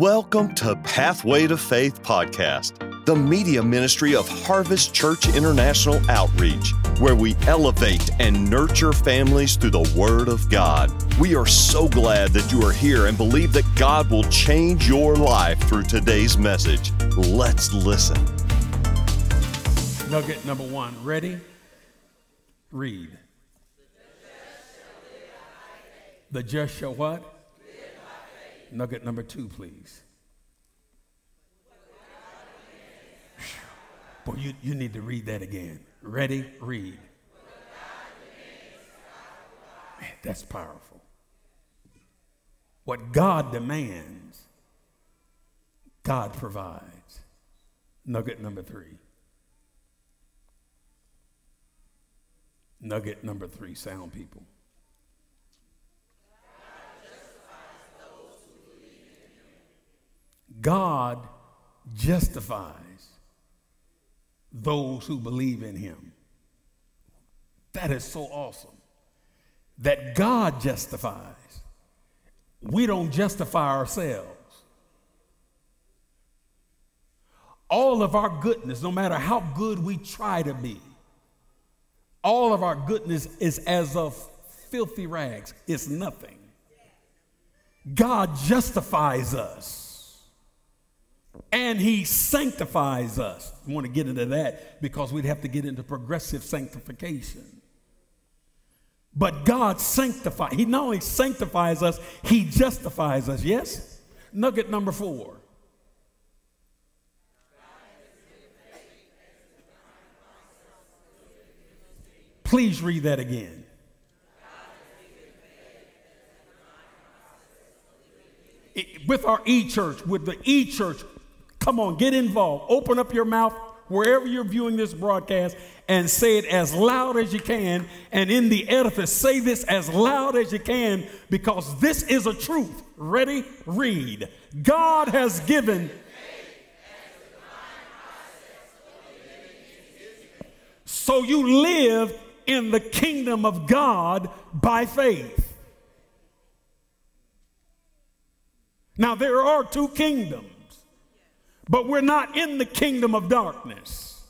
Welcome to Pathway to Faith podcast, the media ministry of Harvest Church International Outreach, where we elevate and nurture families through the Word of God. We are so glad that you are here and believe that God will change your life through today's message. Let's listen. Nugget number one. Ready? Read. The just shall what? Nugget number two, please. Boy, you, you need to read that again. Ready? Read. Man, that's powerful. What God demands, God provides. Nugget number three. Nugget number three, sound people. God justifies those who believe in him. That is so awesome. That God justifies. We don't justify ourselves. All of our goodness, no matter how good we try to be, all of our goodness is as of filthy rags. It's nothing. God justifies us and he sanctifies us. I want to get into that because we'd have to get into progressive sanctification. But God sanctifies, he not only sanctifies us, he justifies us. Yes? Nugget number four. Please read that again. with our e church, with the e church, Come on, get involved. Open up your mouth wherever you're viewing this broadcast and say it as loud as you can. And in the edifice, say this as loud as you can because this is a truth. Ready? Read. God has given. So you live in the kingdom of God by faith. Now, there are two kingdoms. But we're not in the kingdom of darkness.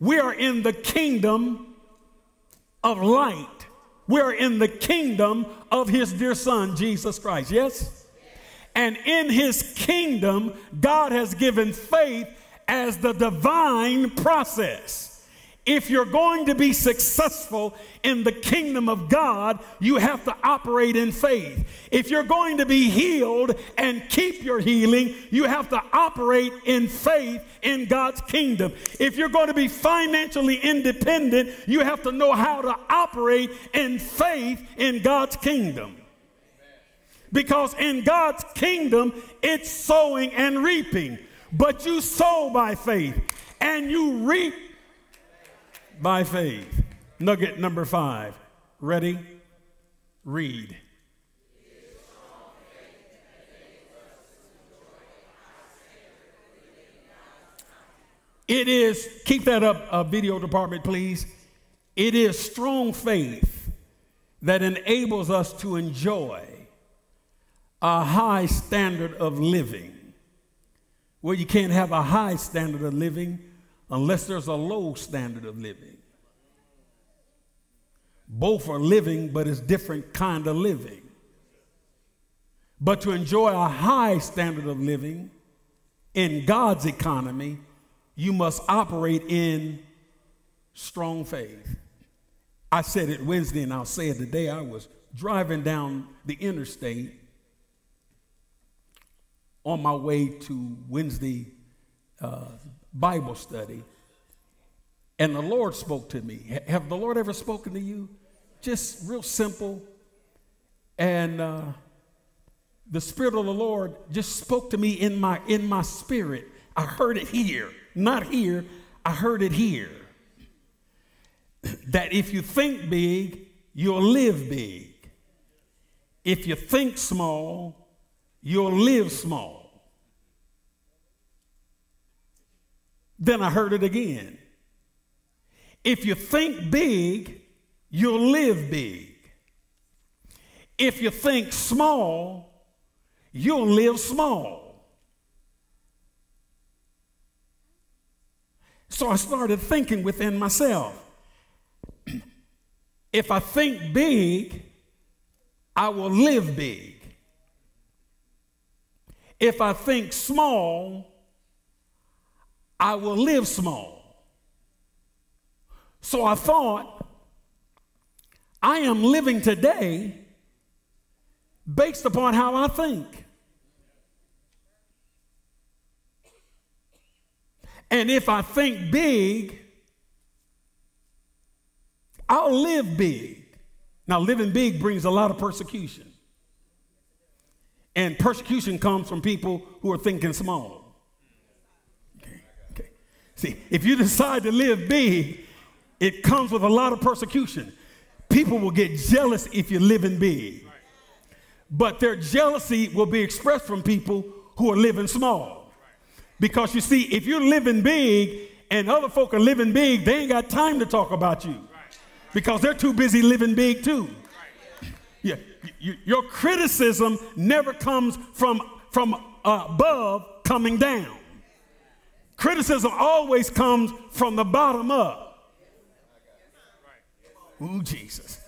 We are in the kingdom of light. We're in the kingdom of his dear son, Jesus Christ. Yes? And in his kingdom, God has given faith as the divine process. If you're going to be successful in the kingdom of God, you have to operate in faith. If you're going to be healed and keep your healing, you have to operate in faith in God's kingdom. If you're going to be financially independent, you have to know how to operate in faith in God's kingdom. Because in God's kingdom, it's sowing and reaping. But you sow by faith and you reap by faith. Nugget number five. Ready? Read. It is, keep that up, uh, video department, please. It is strong faith that enables us to enjoy a high standard of living. Well, you can't have a high standard of living unless there's a low standard of living. Both are living, but it's different kind of living. But to enjoy a high standard of living in God's economy, you must operate in strong faith. I said it Wednesday and I'll say it today. I was driving down the interstate on my way to Wednesday uh, Bible study, and the Lord spoke to me. Have the Lord ever spoken to you? Just real simple. And uh, the Spirit of the Lord just spoke to me in my in my spirit. I heard it here, not here. I heard it here. That if you think big, you'll live big. If you think small, you'll live small. Then I heard it again. If you think big, you'll live big. If you think small, you'll live small. So I started thinking within myself if I think big, I will live big. If I think small, I will live small. So I thought, I am living today based upon how I think. And if I think big, I'll live big. Now, living big brings a lot of persecution. And persecution comes from people who are thinking small. Okay, okay. See, if you decide to live big, it comes with a lot of persecution. People will get jealous if you're living big. But their jealousy will be expressed from people who are living small. Because you see, if you're living big and other folk are living big, they ain't got time to talk about you because they're too busy living big too. Yeah, your criticism never comes from, from above coming down. Criticism always comes from the bottom up. Ooh, Jesus.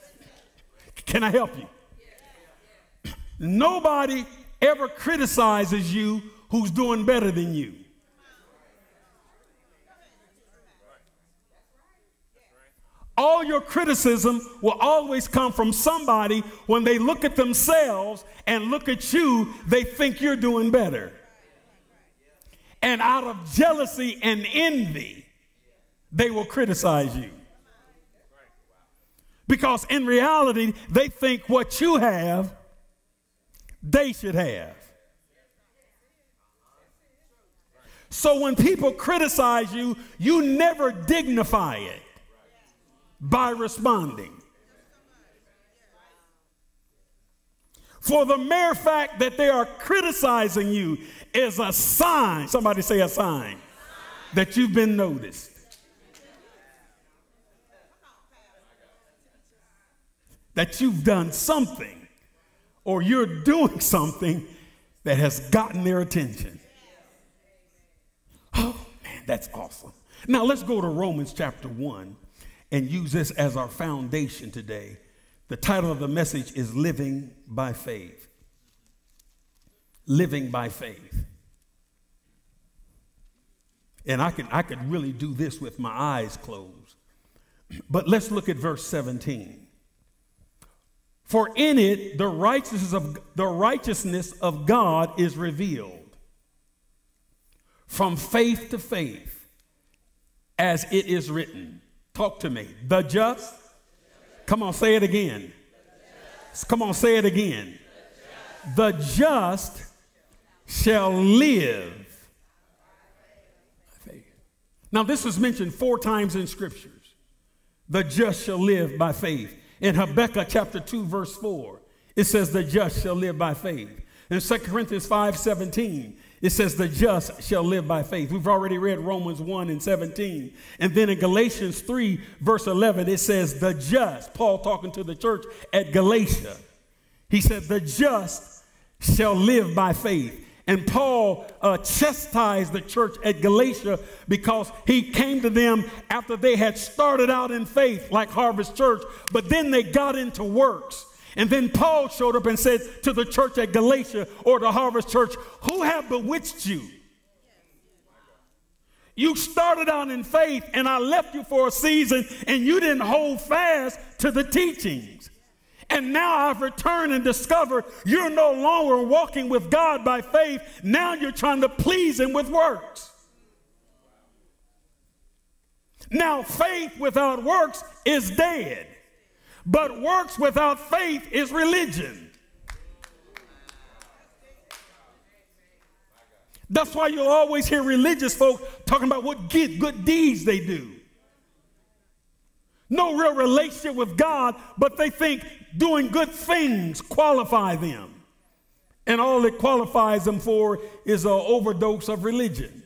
Can I help you? Nobody ever criticizes you who's doing better than you. all your criticism will always come from somebody when they look at themselves and look at you, they think you're doing better. And out of jealousy and envy, they will criticize you. Because in reality, they think what you have, they should have. So when people criticize you, you never dignify it by responding. For the mere fact that they are criticizing you is a sign, somebody say a sign, that you've been noticed. That you've done something or you're doing something that has gotten their attention. Oh, man, that's awesome. Now let's go to Romans chapter 1 and use this as our foundation today. The title of the message is Living by Faith. Living by Faith. And I could, I could really do this with my eyes closed. But let's look at verse 17. For in it the righteousness of, the righteousness of God is revealed from faith to faith, as it is written. Talk to me. The just. Come on, say it again. Come on, say it again. The just shall live. By faith. Now, this is mentioned four times in scriptures. The just shall live by faith. In Habakkuk chapter 2, verse 4, it says, The just shall live by faith. In 2 Corinthians 5 17, it says, The just shall live by faith. We've already read Romans 1 and 17. And then in Galatians 3, verse 11, it says, The just, Paul talking to the church at Galatia, he said, The just shall live by faith. And Paul uh, chastised the church at Galatia because he came to them after they had started out in faith, like Harvest Church, but then they got into works. And then Paul showed up and said to the church at Galatia or the Harvest Church, Who have bewitched you? You started out in faith, and I left you for a season, and you didn't hold fast to the teachings. And now I've returned and discovered you're no longer walking with God by faith. Now you're trying to please Him with works. Now, faith without works is dead. But works without faith is religion. That's why you'll always hear religious folk talking about what good deeds they do. No real relationship with God, but they think doing good things qualify them. And all it qualifies them for is an overdose of religion.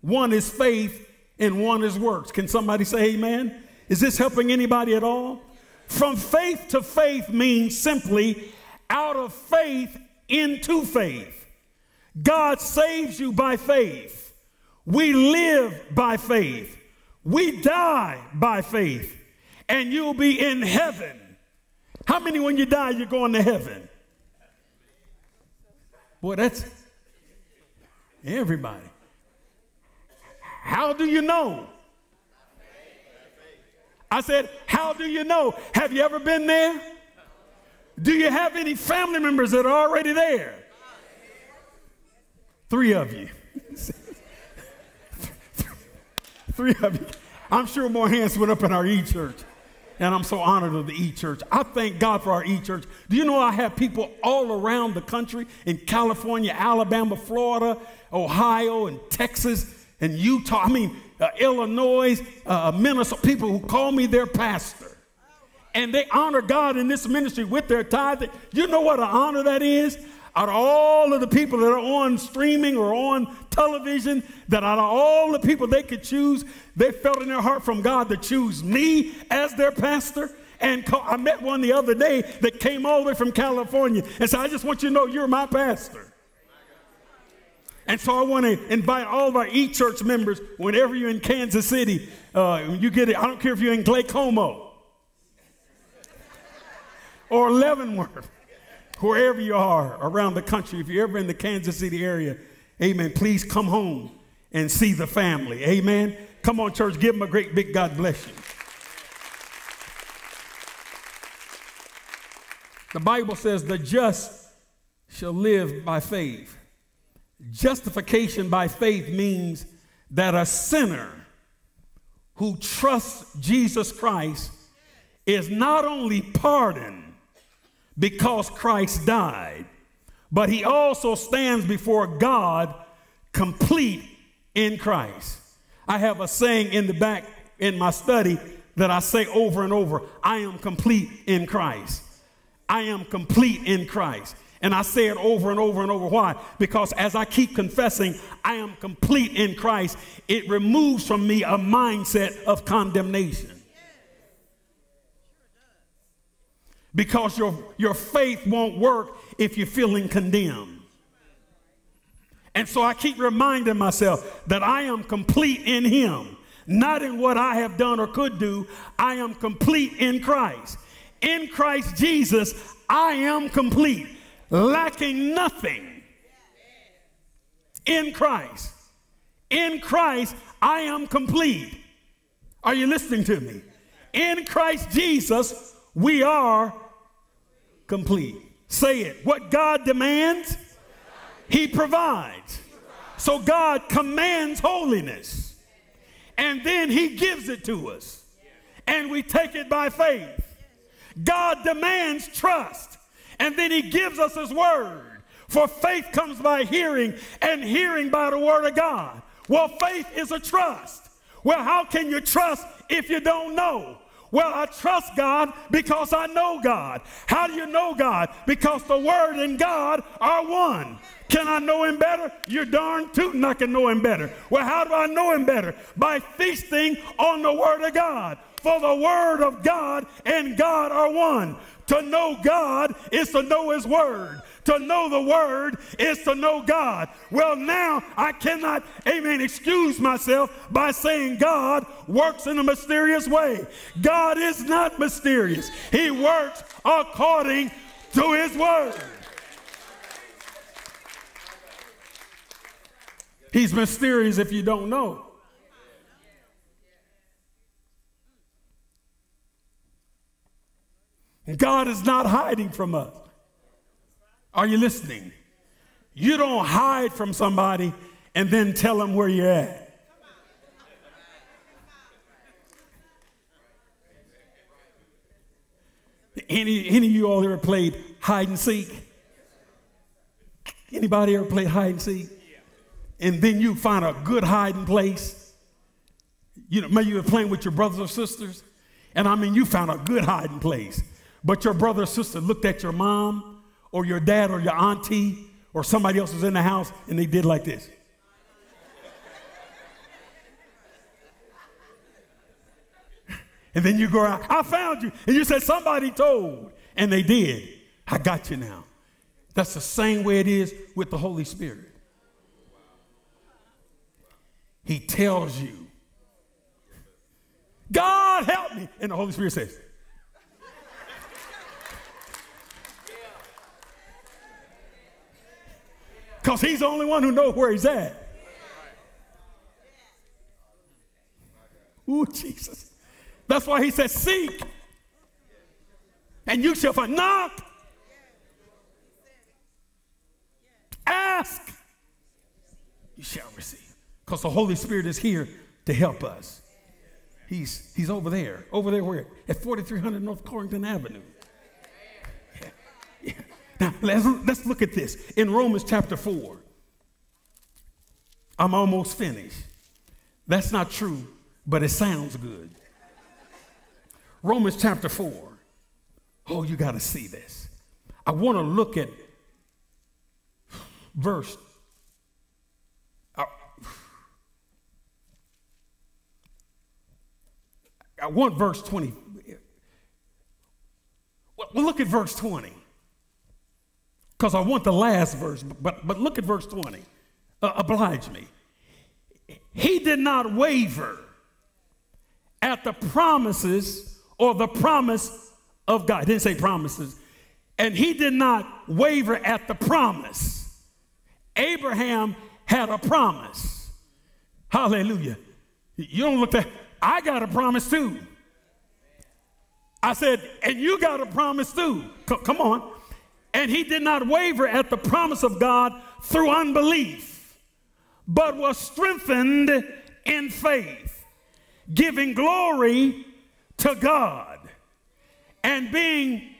One is faith and one is works. Can somebody say amen? Is this helping anybody at all? From faith to faith means simply out of faith into faith. God saves you by faith. We live by faith. We die by faith. And you'll be in heaven. How many, when you die, you're going to heaven? Boy, that's everybody. How do you know? I said, How do you know? Have you ever been there? Do you have any family members that are already there? Three of you. Three of you. I'm sure more hands went up in our E church. And I'm so honored of the E Church. I thank God for our E Church. Do you know I have people all around the country in California, Alabama, Florida, Ohio, and Texas, and Utah. I mean, uh, Illinois, uh, Minnesota, people who call me their pastor. And they honor God in this ministry with their tithing. You know what an honor that is? Out of all of the people that are on streaming or on television, that out of all the people they could choose, they felt in their heart from God to choose me as their pastor. And I met one the other day that came all the way from California and said, I just want you to know you're my pastor. And so I want to invite all of our E Church members, whenever you're in Kansas City, uh, you get it. I don't care if you're in Claycomo or Leavenworth wherever you are around the country, if you're ever in the Kansas City area, amen, please come home and see the family. Amen. Come on, church, give them a great big God bless you. The Bible says, the just shall live by faith. Justification by faith means that a sinner who trusts Jesus Christ is not only pardoned, because Christ died, but he also stands before God complete in Christ. I have a saying in the back in my study that I say over and over I am complete in Christ. I am complete in Christ. And I say it over and over and over. Why? Because as I keep confessing, I am complete in Christ, it removes from me a mindset of condemnation. Because your, your faith won't work if you're feeling condemned. And so I keep reminding myself that I am complete in Him, not in what I have done or could do. I am complete in Christ. In Christ Jesus, I am complete, lacking nothing. In Christ. In Christ, I am complete. Are you listening to me? In Christ Jesus, we are complete. Say it. What God demands, He provides. So God commands holiness. And then He gives it to us. And we take it by faith. God demands trust. And then He gives us His word. For faith comes by hearing, and hearing by the word of God. Well, faith is a trust. Well, how can you trust if you don't know? Well, I trust God because I know God. How do you know God? Because the Word and God are one. Can I know Him better? You're darn tootin' I can know Him better. Well, how do I know Him better? By feasting on the Word of God. For the Word of God and God are one. To know God is to know His Word. To know the word is to know God. Well, now I cannot, amen, excuse myself by saying God works in a mysterious way. God is not mysterious, He works according to His word. He's mysterious if you don't know. God is not hiding from us. Are you listening? You don't hide from somebody and then tell them where you're at. Any, any of you all ever played hide and seek? Anybody ever played hide and seek? And then you find a good hiding place. You know, maybe you were playing with your brothers or sisters, and I mean, you found a good hiding place. But your brother or sister looked at your mom or your dad or your auntie or somebody else was in the house and they did like this. and then you go out, I found you. And you said, somebody told. And they did. I got you now. That's the same way it is with the Holy Spirit. he tells you, God help me. And the Holy Spirit says, Because he's the only one who knows where he's at. Ooh, Jesus. That's why he says, Seek, and you shall find. Knock, ask, you shall receive. Because the Holy Spirit is here to help us. He's, he's over there. Over there where? At 4300 North Corrington Avenue. Now, let's, let's look at this. In Romans chapter 4, I'm almost finished. That's not true, but it sounds good. Romans chapter 4. Oh, you got to see this. I want to look at verse. I want verse 20. Well, look at verse 20. Because I want the last verse, but, but look at verse 20. Uh, oblige me. He did not waver at the promises or the promise of God. Didn't say promises. And he did not waver at the promise. Abraham had a promise. Hallelujah. You don't look that. I got a promise too. I said, and you got a promise too. C- come on. And he did not waver at the promise of God through unbelief, but was strengthened in faith, giving glory to God, and being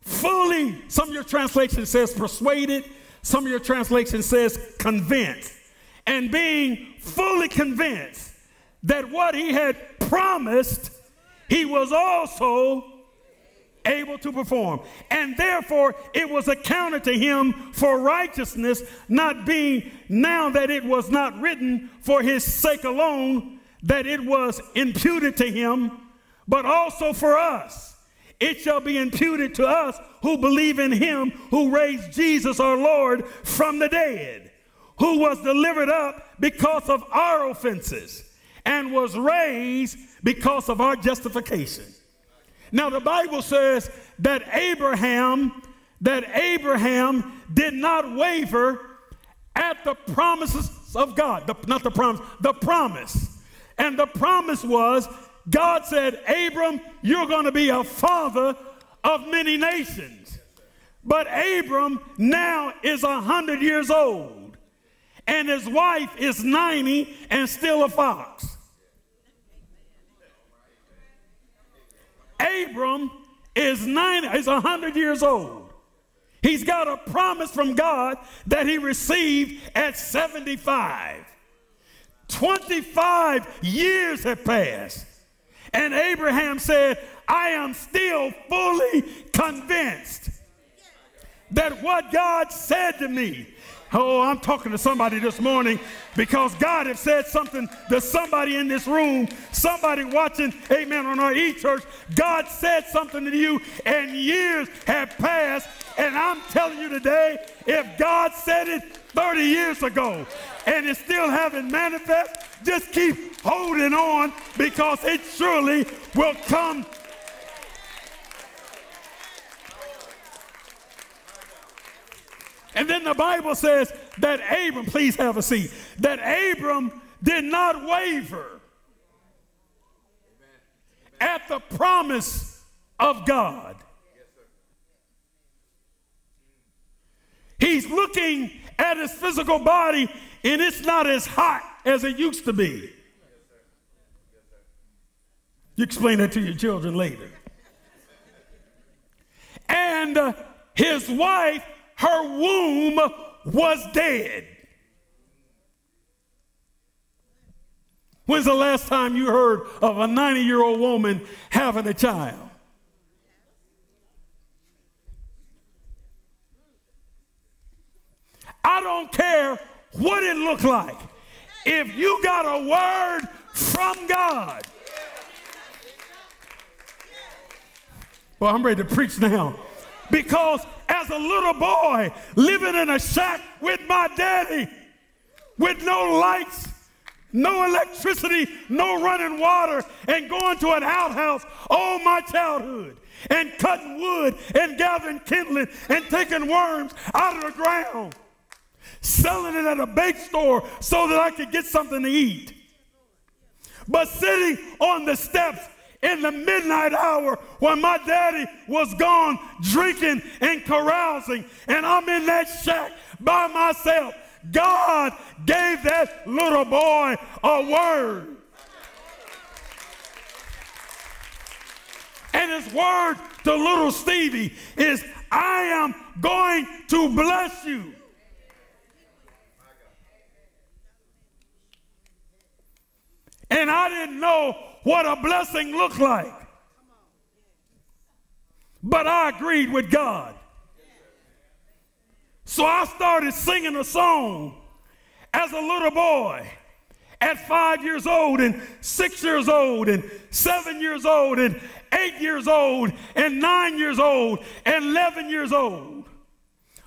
fully, some of your translation says persuaded, some of your translation says convinced, and being fully convinced that what he had promised, he was also able to perform. And therefore, it was accounted to him for righteousness, not being now that it was not written for his sake alone, that it was imputed to him, but also for us. It shall be imputed to us who believe in him who raised Jesus our Lord from the dead, who was delivered up because of our offenses and was raised because of our justification. Now the Bible says that Abraham that Abraham did not waver at the promises of God. The, not the promise, the promise. And the promise was God said, Abram, you're going to be a father of many nations. But Abram now is a 100 years old, and his wife is 90 and still a fox. Abram is 90, is 100 years old. He's got a promise from God that he received at 75. 25 years have passed. And Abraham said, I am still fully convinced that what God said to me Oh, I'm talking to somebody this morning because God has said something to somebody in this room, somebody watching, amen, on our e-church. God said something to you and years have passed. And I'm telling you today, if God said it 30 years ago and it still haven't manifest, just keep holding on because it surely will come And then the Bible says that Abram, please have a seat, that Abram did not waver at the promise of God. He's looking at his physical body and it's not as hot as it used to be. You explain that to your children later. And uh, his wife her womb was dead. When's the last time you heard of a 90 year old woman having a child? I don't care what it looked like. If you got a word from God, well, I'm ready to preach now because as a little boy living in a shack with my daddy with no lights, no electricity, no running water, and going to an outhouse all my childhood, and cutting wood and gathering kindling and taking worms out of the ground, selling it at a bake store so that I could get something to eat. But sitting on the steps in the midnight hour when my daddy was gone drinking and carousing, and I'm in that shack by myself God gave that little boy a word. And his word to little Stevie is, I am going to bless you. And I didn't know what a blessing looked like. But I agreed with God. So I started singing a song as a little boy at five years old and six years old and seven years old and eight years old and nine years old and 11 years old.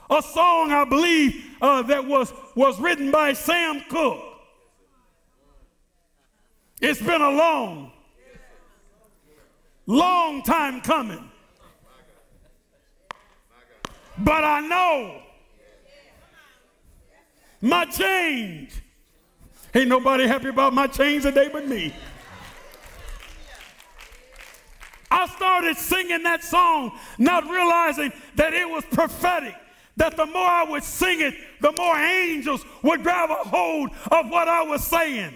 A song I believe uh, that was, was written by Sam Cooke. It's been a long, long time coming. But I know my change. Ain't nobody happy about my change today but me. I started singing that song, not realizing that it was prophetic. That the more I would sing it, the more angels would grab a hold of what I was saying.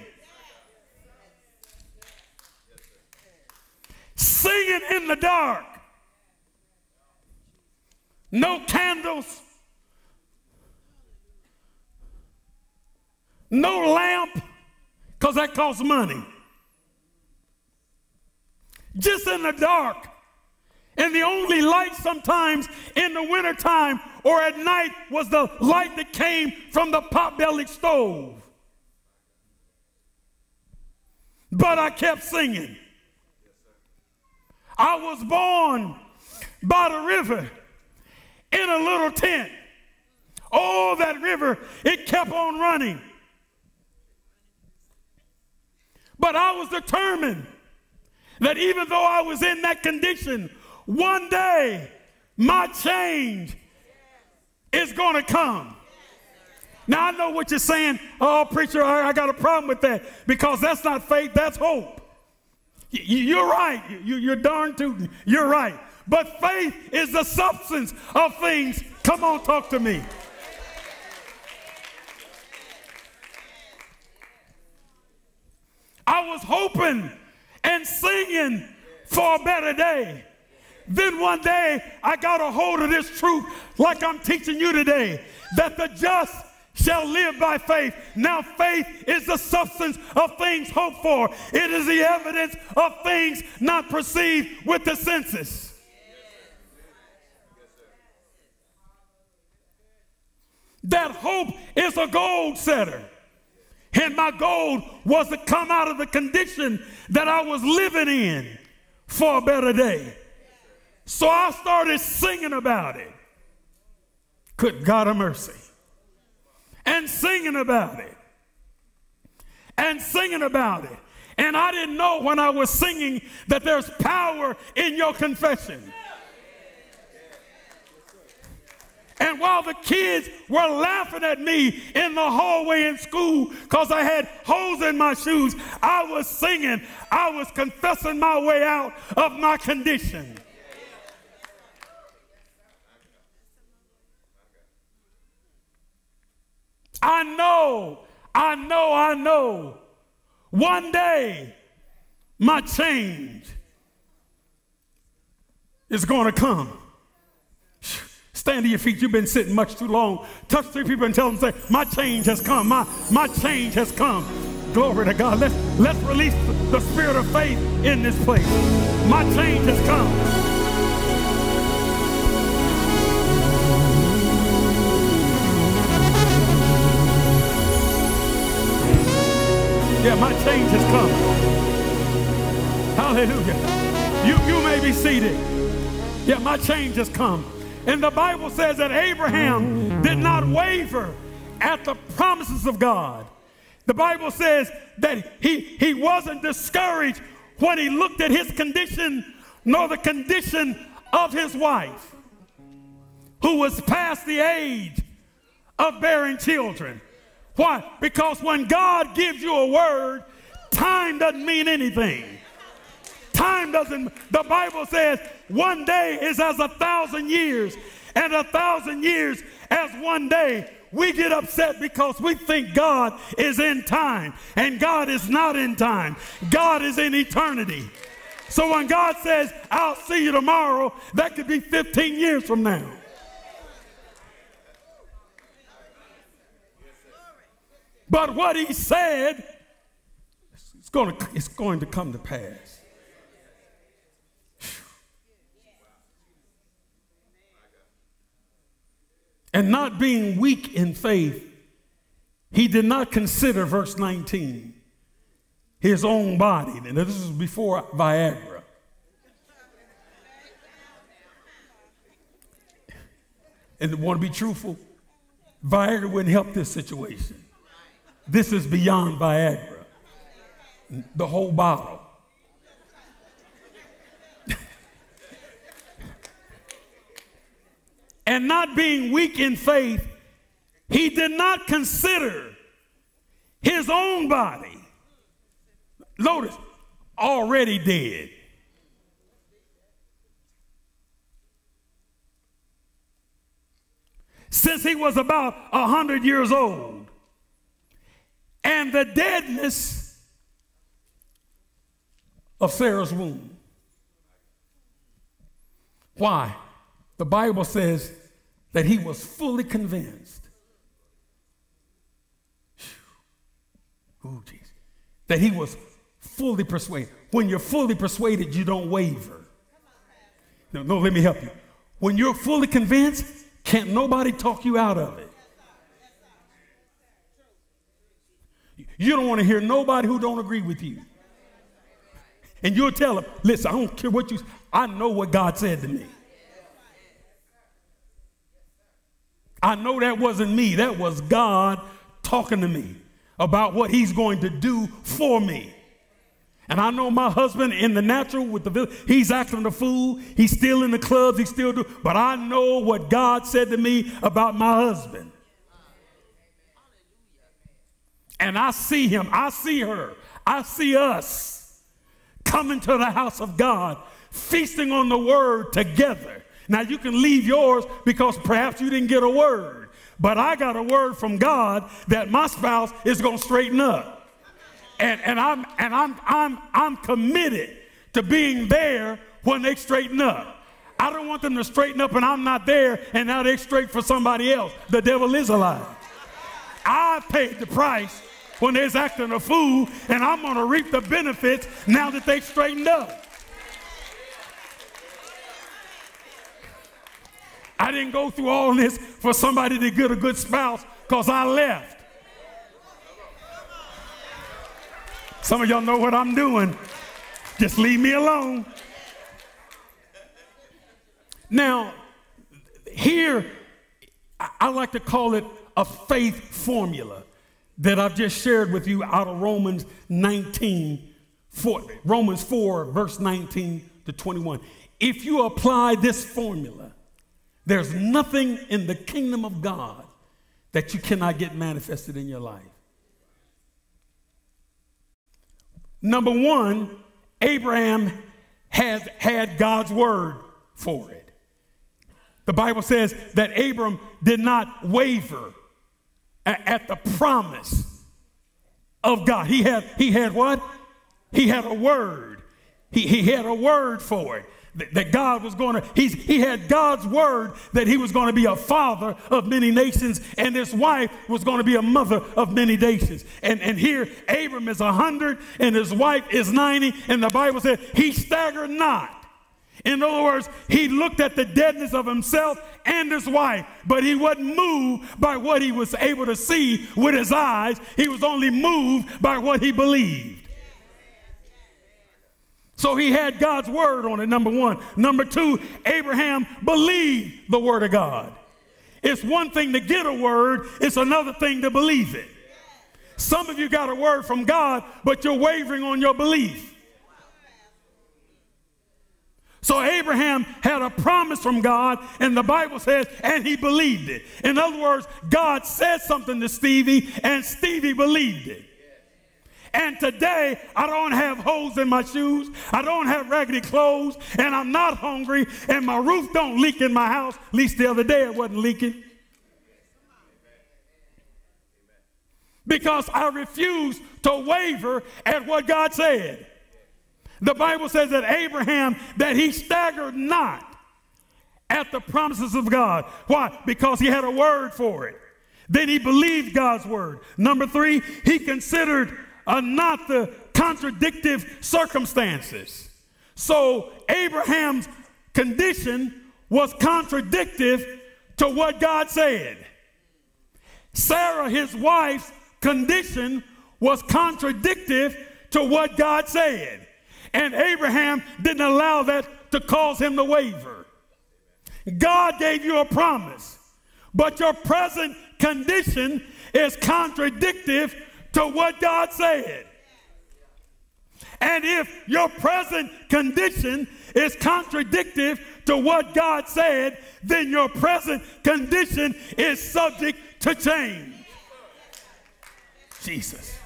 Singing in the dark. No candles, no lamp, because that costs money. Just in the dark. And the only light sometimes in the wintertime or at night was the light that came from the pot-bellied stove. But I kept singing. I was born by the river in a little tent. Oh, that river, it kept on running. But I was determined that even though I was in that condition, one day my change is going to come. Now I know what you're saying. Oh, preacher, I, I, got a problem with that because that's not faith, that's hope. You, are right. You, you're darn tootin'. You're right. But faith is the substance of things. Come on, talk to me. I was hoping and singing for a better day. Then one day I got a hold of this truth, like I'm teaching you today, that the just shall live by faith. Now, faith is the substance of things hoped for, it is the evidence of things not perceived with the senses. That hope is a goal setter. And my goal was to come out of the condition that I was living in for a better day. So I started singing about it. Good God of mercy. And singing about it. And singing about it. And I didn't know when I was singing that there's power in your confession. And while the kids were laughing at me in the hallway in school because I had holes in my shoes, I was singing. I was confessing my way out of my condition. I know, I know, I know. One day, my change is going to come. Stand to your feet. You've been sitting much too long. Touch three people and tell them, say, my change has come. My, my change has come. Glory to God. Let's, let's release the spirit of faith in this place. My change has come. Yeah, my change has come. Hallelujah. You, you may be seated. Yeah, my change has come. And the Bible says that Abraham did not waver at the promises of God. The Bible says that he, he wasn't discouraged when he looked at his condition, nor the condition of his wife, who was past the age of bearing children. Why? Because when God gives you a word, time doesn't mean anything. Time doesn't, the Bible says one day is as a thousand years, and a thousand years as one day. We get upset because we think God is in time, and God is not in time. God is in eternity. So when God says, I'll see you tomorrow, that could be 15 years from now. But what he said, it's going to, it's going to come to pass. And not being weak in faith, he did not consider, verse 19, his own body. And this is before Viagra. And want to be truthful, Viagra wouldn't help this situation. This is beyond Viagra, the whole bottle. and not being weak in faith, he did not consider his own body. Notice, already dead. Since he was about a hundred years old, and the deadness of Sarah's womb. Why? The Bible says that he was fully convinced. Ooh, Jesus. That he was fully persuaded. When you're fully persuaded, you don't waver. No, no, let me help you. When you're fully convinced, can't nobody talk you out of it. You don't want to hear nobody who don't agree with you. And you'll tell them, listen, I don't care what you I know what God said to me. I know that wasn't me. That was God talking to me about what he's going to do for me. And I know my husband in the natural with the he's acting the fool. He's still in the clubs. He's still do. But I know what God said to me about my husband. And I see him. I see her. I see us coming to the house of God, feasting on the word together. Now you can leave yours because perhaps you didn't get a word. But I got a word from God that my spouse is going to straighten up. And, and, I'm, and I'm, I'm, I'm committed to being there when they straighten up. I don't want them to straighten up and I'm not there and now they straight for somebody else. The devil is alive. I paid the price when they's acting a fool and I'm going to reap the benefits now that they straightened up. I didn't go through all this for somebody to get a good spouse because I left. Some of y'all know what I'm doing. Just leave me alone. Now, here, I like to call it a faith formula that I've just shared with you out of Romans 19, 4, Romans 4, verse 19 to 21. If you apply this formula, there's nothing in the kingdom of God that you cannot get manifested in your life. Number one, Abraham had, had God's word for it. The Bible says that Abram did not waver at, the promise of God. He had, he had what? He had a word. He, he had a word for it that God was going to, he's, he had God's word that he was going to be a father of many nations and his wife was going to be a mother of many nations. And, and here, Abram is 100 and his wife is 90, and the Bible said he staggered not. In other words, he looked at the deadness of himself and his wife, but he wasn't moved by what he was able to see with his eyes. He was only moved by what he believed. So he had God's word on it, number one. Number two, Abraham believed the word of God. It's one thing to get a word, it's another thing to believe it. Some of you got a word from God, but you're wavering on your belief. So Abraham had a promise from God, and the Bible says, and he believed it. In other words, God said something to Stevie, and Stevie believed it. And today, I don't have holes in my shoes, I don't have raggedy clothes, and I'm not hungry, and my roof don't leak in my house. At least the other day it wasn't leaking. Because I refuse to waver at what God said. The Bible says that Abraham, that he staggered not at the promises of God. Why? Because he had a word for it. Then he believed God's word. Number three, he considered uh, not the contradictive circumstances. So Abraham's condition was contradictive to what God said. Sarah, his wife's condition was contradictive to what God said. And Abraham didn't allow that to cause him to waver. God gave you a promise, but your present condition is contradictive to what God said. And if your present condition is contradictive to what God said, then your present condition is subject to change. Jesus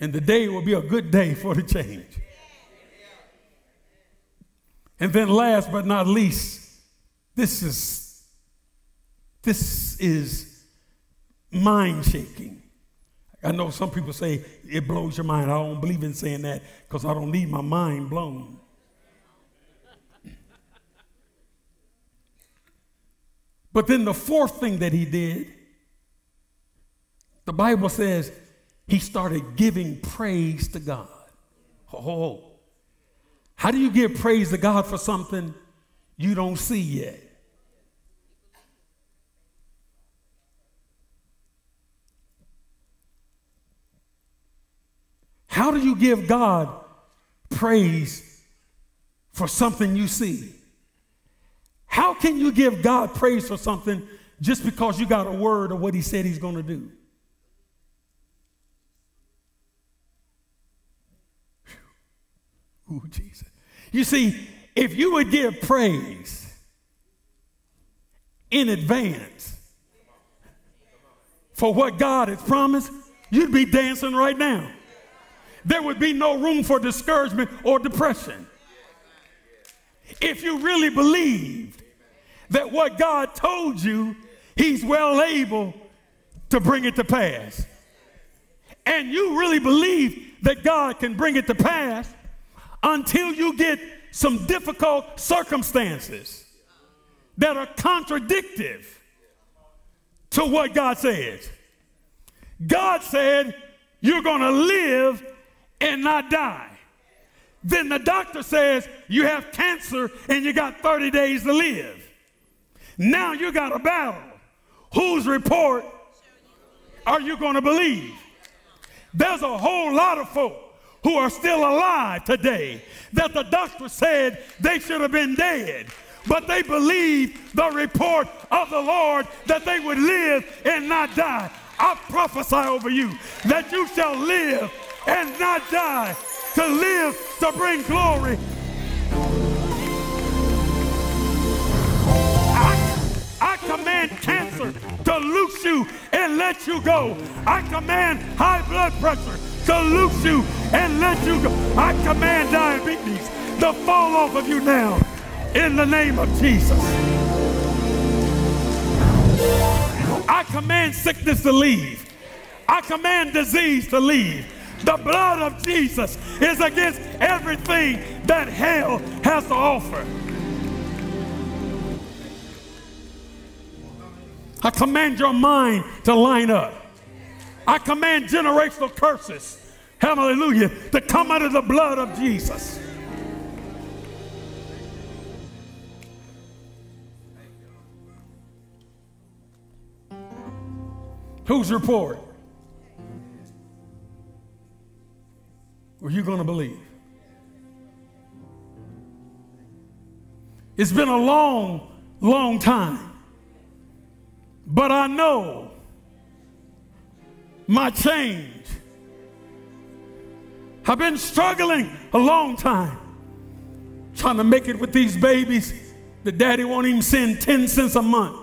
and the day will be a good day for the change. And then last but not least, this is this is mind shaking. I know some people say it blows your mind. I don't believe in saying that because I don't need my mind blown. But then the fourth thing that he did, the Bible says he started giving praise to God. Oh, how do you give praise to God for something you don't see yet? How do you give God praise for something you see? How can you give God praise for something just because you got a word of what He said He's going to do? Ooh, Jesus. You see, if you would give praise in advance for what God has promised, you'd be dancing right now. There would be no room for discouragement or depression. If you really believed that what God told you, He's well able to bring it to pass. And you really believe that God can bring it to pass, until you get some difficult circumstances that are contradictive to what God says. God said, You're going to live and not die. Then the doctor says, You have cancer and you got 30 days to live. Now you got a battle. Whose report are you going to believe? There's a whole lot of folk who are still alive today that the doctor said they should have been dead. But they believed the report of the Lord that they would live and not die. I prophesy over you that you shall live and not die, to live to bring glory. I, I command cancer to loose you and let you go. I command high blood pressure to loose you and let you go. I command diabetes to fall off of you now in the name of Jesus. I command sickness to leave. I command disease to leave. The blood of Jesus is against everything that hell has to offer. I command your mind to line up. I command generational curses, hallelujah, to come out of the blood of Jesus. Whose report are you going to believe? It's been a long, long time. But I know my change. I've been struggling a long time trying to make it with these babies. The daddy won't even send 10 cents a month.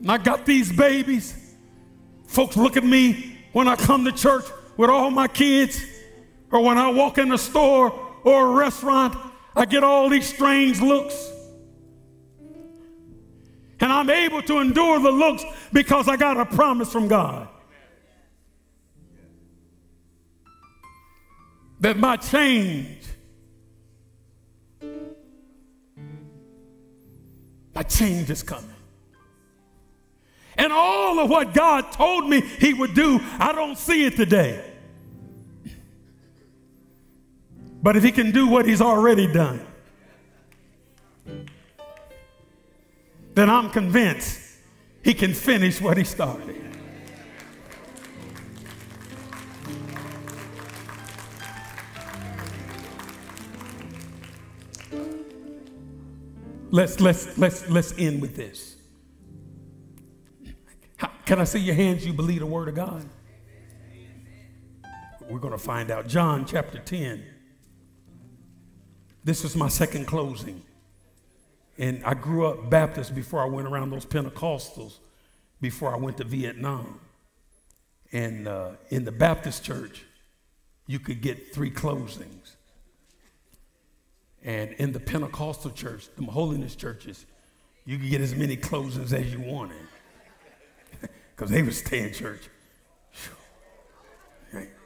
And I got these babies. Folks look at me when I come to church with all my kids, or when I walk in the store or a restaurant, I get all these strange looks. And I'm able to endure the looks because I got a promise from God. That my change, my change is coming. And all of what God told me He would do, I don't see it today. But if He can do what He's already done, then I'm convinced He can finish what He started. Let's, let's, let's, let's end with this. Can I see your hands? You believe the word of God? We're going to find out. John chapter 10. This is my second closing. And I grew up Baptist before I went around those Pentecostals, before I went to Vietnam. And uh, in the Baptist church, you could get three closings. And in the Pentecostal church, the holiness churches, you could get as many closings as you wanted because they would stay in church.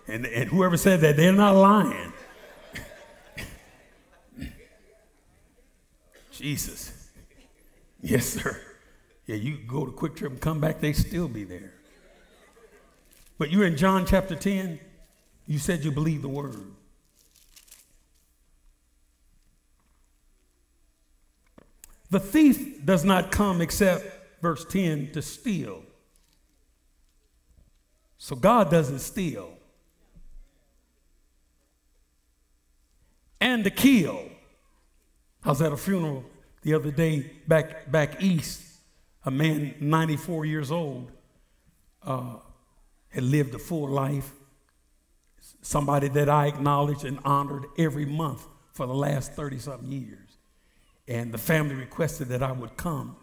And, and whoever said that, they're not lying. Jesus. Yes, sir. Yeah, you go to QuikTrip and come back, they still be there. But you're in John chapter 10. You said you believe the word. The thief does not come except, verse 10, to steal, so God doesn't steal. And to kill. I was at a funeral the other day back, back east. A man, 94 years old, uh, had lived a full life. Somebody that I acknowledged and honored every month for the last 30 something years. And the family requested that I would come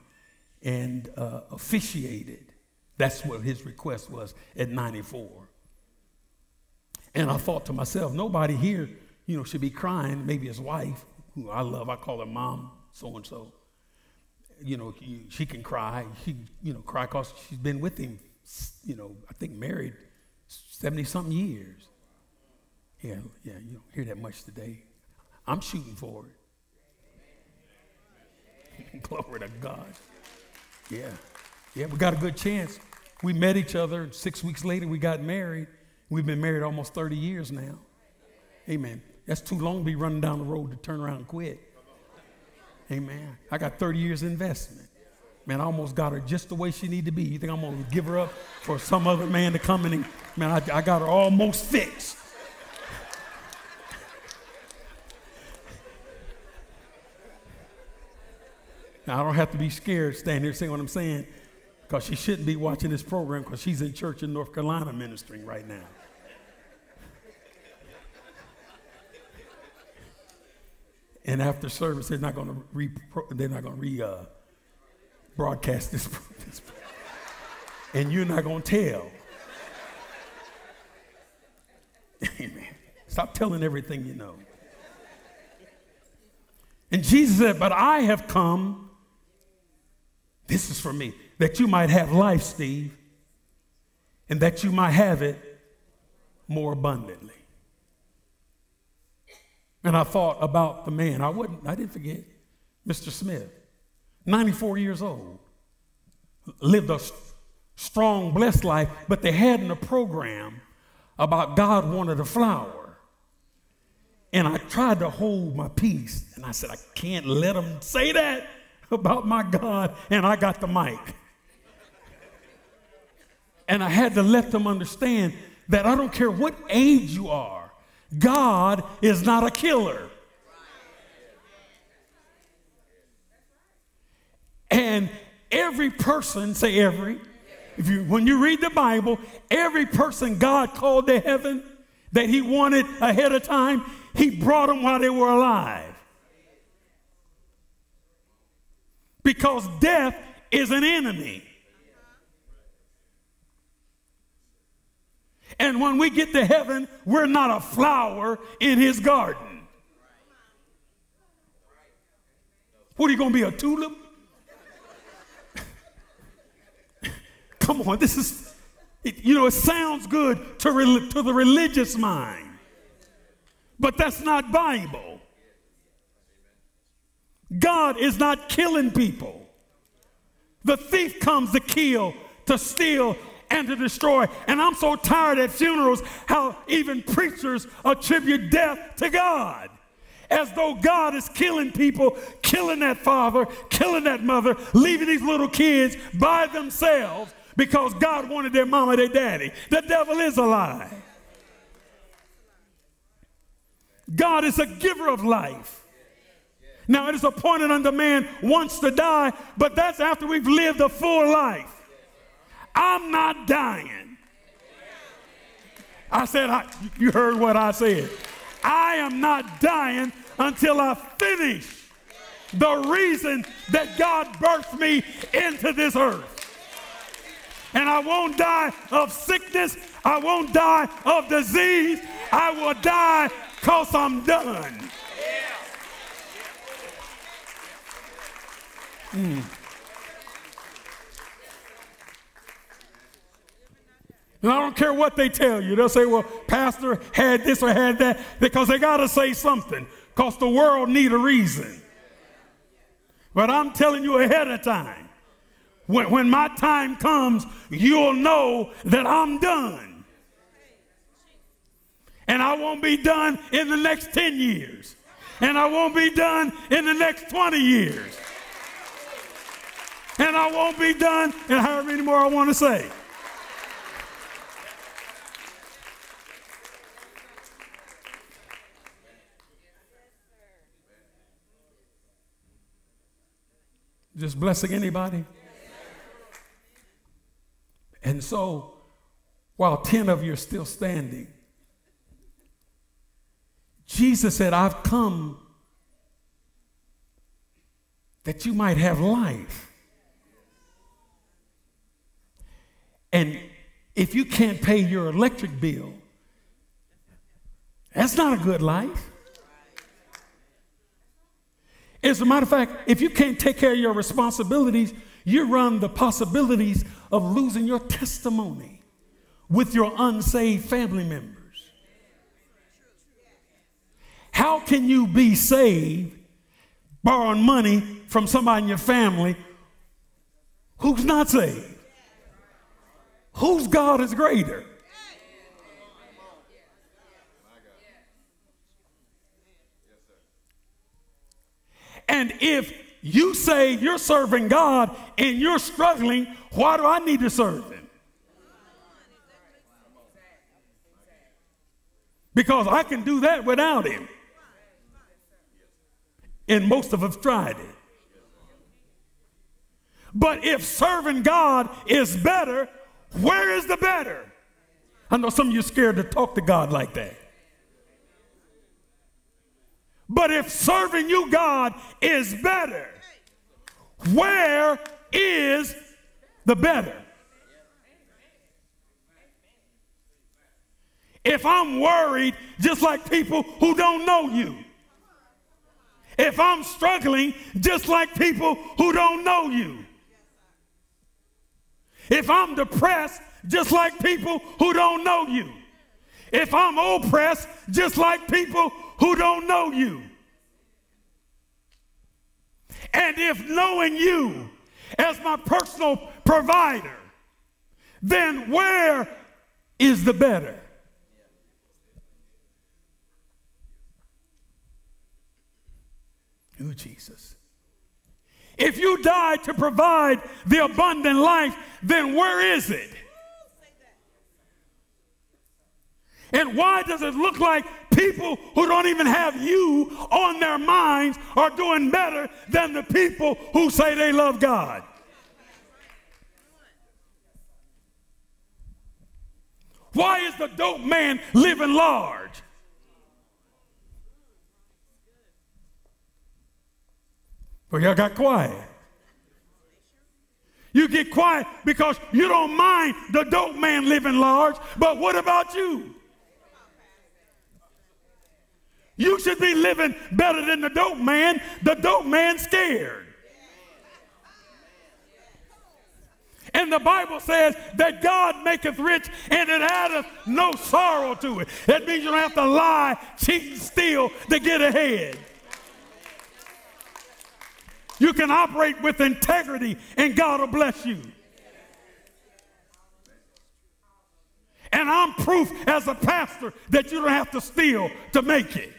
and uh, officiate it. That's what his request was at 94. And I thought to myself, nobody here, you know, should be crying. Maybe his wife, who I love, I call her mom, so and so. You know, she can cry. She, you know, cry because she's been with him, you know, I think married 70 something years. Yeah, yeah, you don't hear that much today. I'm shooting for it. Glory to God. Yeah. Yeah, we got a good chance. We met each other. Six weeks later, we got married. We've been married almost 30 years now. Amen. That's too long to be running down the road to turn around and quit. Amen. I got 30 years investment. Man, I almost got her just the way she need to be. You think I'm to give her up for some other man to come in and, man, I, I got her almost fixed. Now, I don't have to be scared standing here saying what I'm saying because she shouldn't be watching this program because she's in church in North Carolina ministering right now. And after service, they're not going to re they're not going to re uh, broadcast this, this, and you're not going to tell. Amen. Stop telling everything you know. And Jesus said, But I have come, this is for me, that you might have life, Steve, and that you might have it more abundantly. And I thought about the man. I wouldn't, I didn't forget Mr. Smith, 94 years old, lived a strong, blessed life, but they had in a program about God wanted a flower. And I tried to hold my peace, and I said, I can't let them say that about my God, and I got the mic. And I had to let them understand that I don't care what age you are, God is not a killer. And every person, say every, If you, when you read the Bible, every person God called to heaven that he wanted ahead of time, he brought them while they were alive. Because death is an enemy. And when we get to heaven, we're not a flower in his garden. What are you going to be, a tulip? Come on, this is, it, you know, it sounds good to, re, to the religious mind, but that's not Bible. God is not killing people. The thief comes to kill, to steal, and to destroy. And I'm so tired at funerals how even preachers attribute death to God. As though God is killing people, killing that father, killing that mother, leaving these little kids by themselves because God wanted their mama, their daddy. The devil is a lie. God is a giver of life. Now it is appointed unto man once to die, but that's after we've lived a full life. I'm not dying. I said, I, you heard what I said. I am not dying until I finish the reason that God birthed me into this earth. And I won't die of sickness. I won't die of disease. I will die because I'm done. Mm. And I don't care what they tell you. They'll say, well, pastor had this or had that, because they got to say something, because the world need a reason. But I'm telling you ahead of time, when, when my time comes, you'll know that I'm done. And I won't be done in the next 10 years. And I won't be done in the next 20 years and I won't be done, and however many more I want to say. Just blessing anybody? And so, while 10 of you are still standing, Jesus said, I've come that you might have life And if you can't pay your electric bill, that's not a good life. As a matter of fact, if you can't take care of your responsibilities, you run the possibilities of losing your testimony with your unsaved family members. How can you be saved borrowing money from somebody in your family who's not saved? Whose God is greater? And if you say you're serving God and you're struggling, why do I need to serve Him? Because I can do that without Him. And most of us tried it. But if serving God is better, where is the better? I know some of you are scared to talk to God like that. But if serving you, God, is better, where is the better? If I'm worried, just like people who don't know you, if I'm struggling, just like people who don't know you, if I'm depressed, just like people who don't know you. If I'm oppressed, just like people who don't know you. And if knowing you as my personal provider, then where is the better? Oh, Jesus. If you died to provide the abundant life, then where is it? And why does it look like people who don't even have you on their minds are doing better than the people who say they love God? Why is the dope man living large? Well, y'all got quiet. You get quiet because you don't mind the dope man living large, but what about you? You should be living better than the dope man. The dope man scared. And the Bible says that God maketh rich and it addeth no sorrow to it. That means you don't have to lie, cheat, and steal to get ahead. You can operate with integrity and God will bless you. And I'm proof as a pastor that you don't have to steal to make it.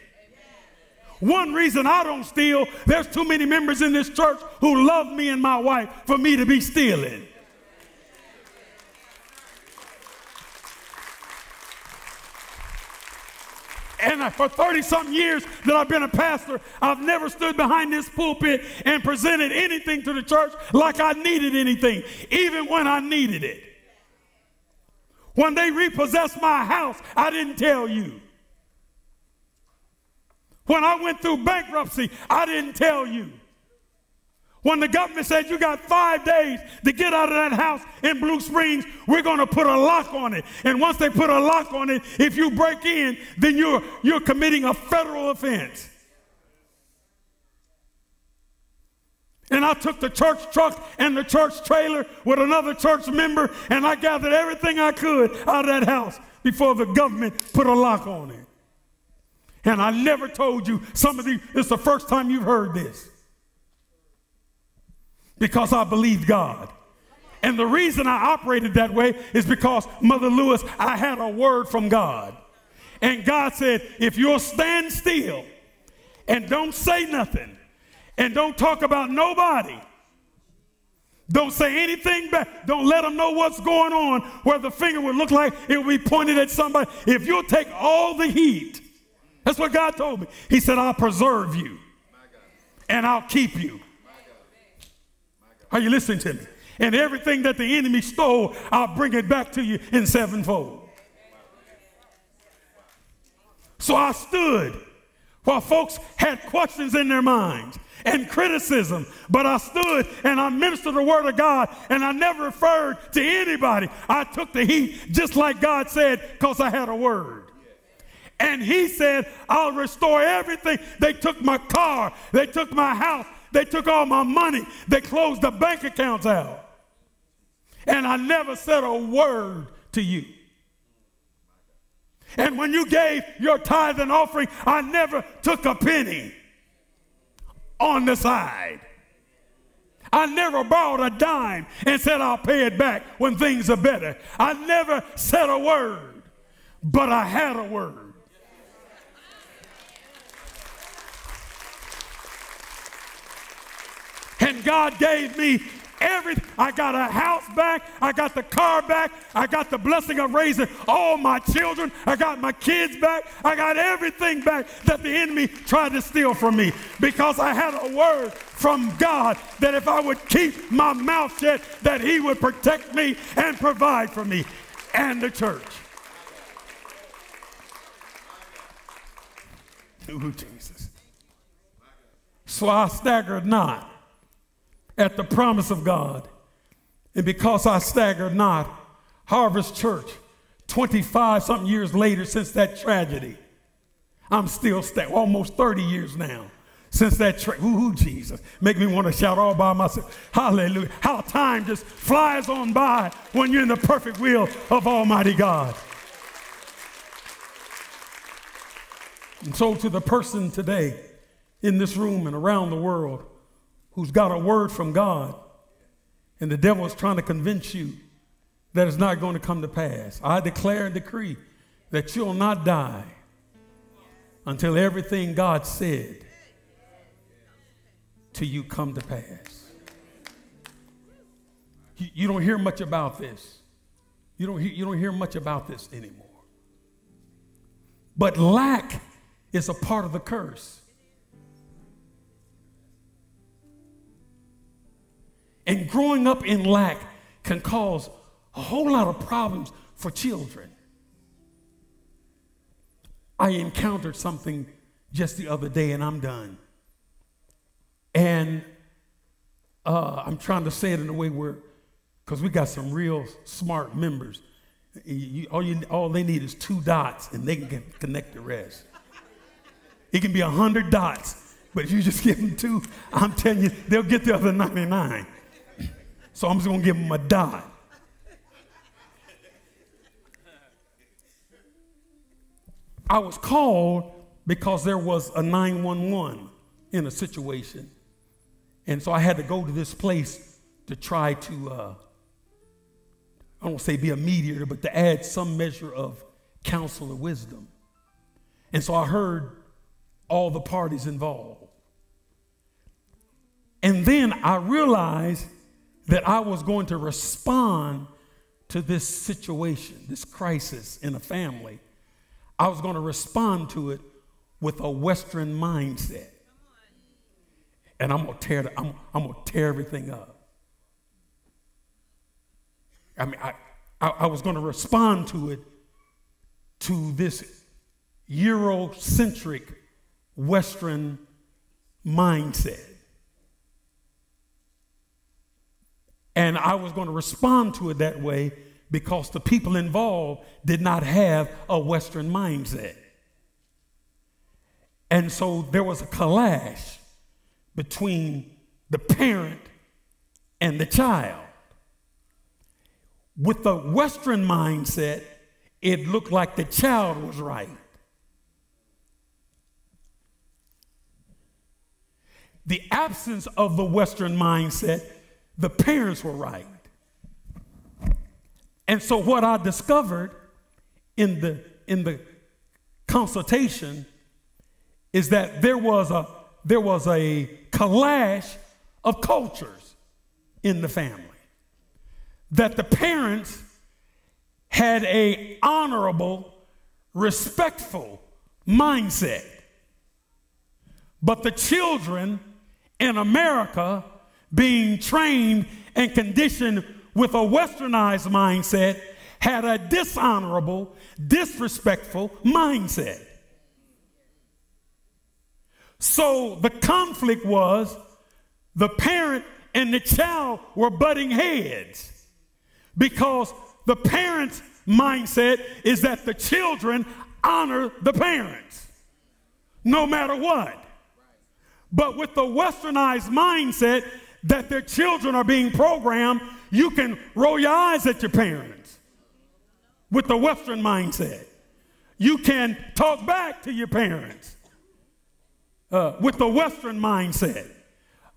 One reason I don't steal, there's too many members in this church who love me and my wife for me to be stealing. And for 30 something years that I've been a pastor, I've never stood behind this pulpit and presented anything to the church like I needed anything, even when I needed it. When they repossessed my house, I didn't tell you. When I went through bankruptcy, I didn't tell you. When the government said you got five days to get out of that house in Blue Springs, we're going to put a lock on it. And once they put a lock on it, if you break in, then you're, you're committing a federal offense. And I took the church truck and the church trailer with another church member, and I gathered everything I could out of that house before the government put a lock on it. And I never told you, some of you, it's the first time you've heard this because I believed God. And the reason I operated that way is because, Mother Lewis, I had a word from God. And God said, if you'll stand still and don't say nothing and don't talk about nobody, don't say anything back. Don't let them know what's going on where the finger would look like it would be pointed at somebody. If you'll take all the heat, that's what God told me. He said, I'll preserve you and I'll keep you. Are you listening to me? And everything that the enemy stole, I'll bring it back to you in sevenfold. So I stood while folks had questions in their minds and criticism, but I stood and I ministered the word of God and I never referred to anybody. I took the heat just like God said because I had a word. And he said, I'll restore everything. They took my car, they took my house, they took all my money. They closed the bank accounts out. And I never said a word to you. And when you gave your tithe and offering, I never took a penny on the side. I never borrowed a dime and said I'll pay it back when things are better. I never said a word, but I had a word. And God gave me everything. I got a house back. I got the car back. I got the blessing of raising all my children. I got my kids back. I got everything back that the enemy tried to steal from me because I had a word from God that if I would keep my mouth shut, that he would protect me and provide for me and the church. Ooh, Jesus. So I staggered not at the promise of God. And because I staggered not, Harvest Church, 25 something years later since that tragedy, I'm still stag- almost 30 years now since that tra- ooh Jesus make me want to shout all by myself. Hallelujah. How time just flies on by when you're in the perfect will of Almighty God. And so to the person today in this room and around the world who's got a word from God, and the devil is trying to convince you that it's not going to come to pass. I declare and decree that you'll not die until everything God said to you come to pass. You, you don't hear much about this. You don't, you don't hear much about this anymore. But lack is a part of the curse. And growing up in lack can cause a whole lot of problems for children. I encountered something just the other day, and I'm done. And uh, I'm trying to say it in a way where, because we got some real smart members. You, all, you, all they need is two dots, and they can connect the rest. It can be a hundred dots, but if you just give them two, I'm telling you, they'll get the other 99. So I'm just gonna give him a dime. I was called because there was a 911 in a situation. And so I had to go to this place to try to, uh, I don't say be a mediator, but to add some measure of counsel or wisdom. And so I heard all the parties involved. And then I realized that I was going to respond to this situation, this crisis in a family. I was going to respond to it with a Western mindset. And I'm going to tear, I'm, I'm going to tear everything up. I mean, I, I, I was going to respond to it to this Eurocentric Western mindset. And I was going to respond to it that way because the people involved did not have a Western mindset. And so there was a clash between the parent and the child. With the Western mindset, it looked like the child was right. The absence of the Western mindset, the parents were right. And so, what I discovered in the, in the consultation is that there was a, there was a clash of cultures in the family. That the parents had a honorable, respectful mindset. But the children in America being trained and conditioned with a westernized mindset had a dishonorable, disrespectful mindset. So the conflict was the parent and the child were butting heads because the parent's mindset is that the children honor the parents no matter what. But with the westernized mindset that their children are being programmed you can roll your eyes at your parents with the Western mindset. You can talk back to your parents uh, with the Western mindset.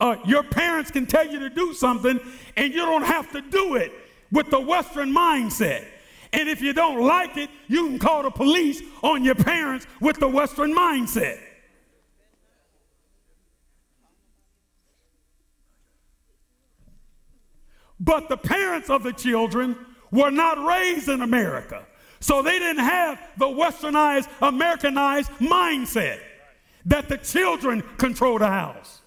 Uh, your parents can tell you to do something and you don't have to do it with the Western mindset. And if you don't like it, you can call the police on your parents with the Western mindset. But the parents of the children were not raised in America. So they didn't have the westernized, Americanized mindset that the children control the house.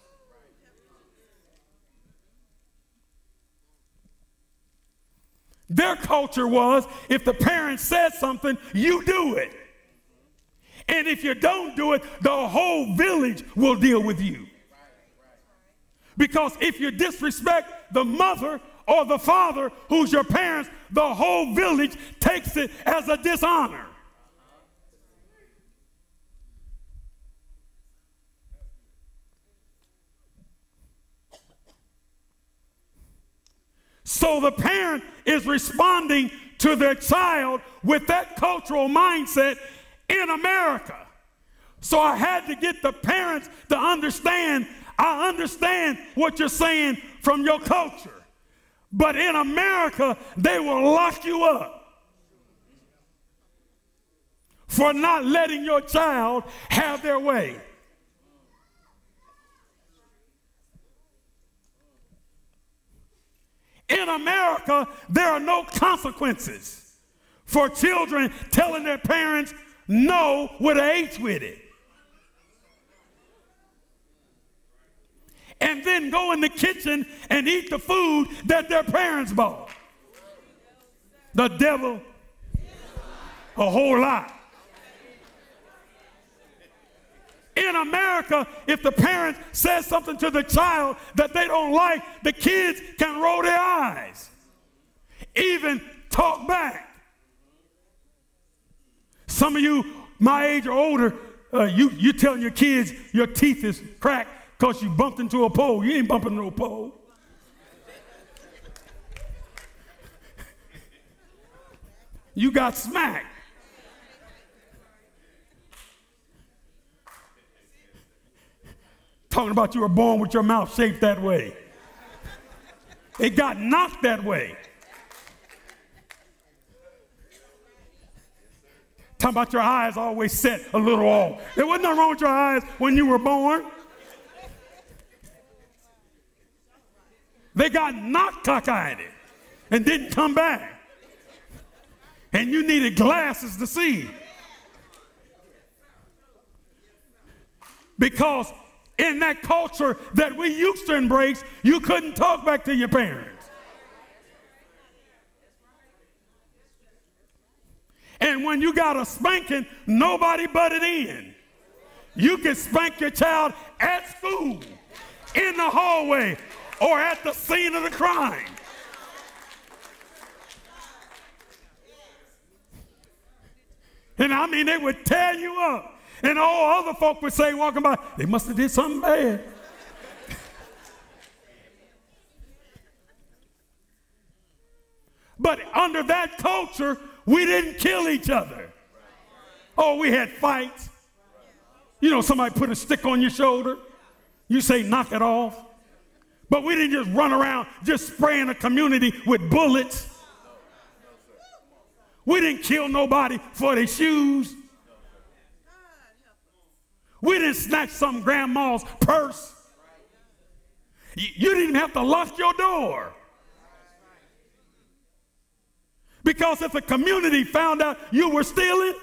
Their culture was if the parents said something, you do it. And if you don't do it, the whole village will deal with you. Because if you disrespect the mother or the father who's your parents, the whole village takes it as a dishonor. So the parent is responding to their child with that cultural mindset in America. So I had to get the parents to understand I understand what you're saying from your culture. But in America, they will lock you up for not letting your child have their way. In America, there are no consequences for children telling their parents no with an H with it. And then go in the kitchen and eat the food that their parents bought. The devil, a whole lot. In America, if the parent says something to the child that they don't like, the kids can roll their eyes, even talk back. Some of you, my age or older, uh, you you telling your kids your teeth is cracked because you bumped into a pole. You ain't bumping no pole. you got smacked. Talking about you were born with your mouth shaped that way. It got knocked that way. Talking about your eyes always set a little off. There wasn't nothing wrong with your eyes when you were born. They got knocked cockeyed and didn't come back. And you needed glasses to see. Because in that culture that we used to embrace, you couldn't talk back to your parents. And when you got a spanking, nobody butted in. You can spank your child at school, in the hallway, or at the scene of the crime. And I mean, they would tear you up. And all other folk would say, walking by, they must have did something bad. but under that culture, we didn't kill each other. Oh, we had fights. You know, somebody put a stick on your shoulder. You say, knock it off. But we didn't just run around just spraying a community with bullets. We didn't kill nobody for their shoes. We didn't snatch some grandma's purse. You didn't have to lock your door. Because if the community found out you were stealing,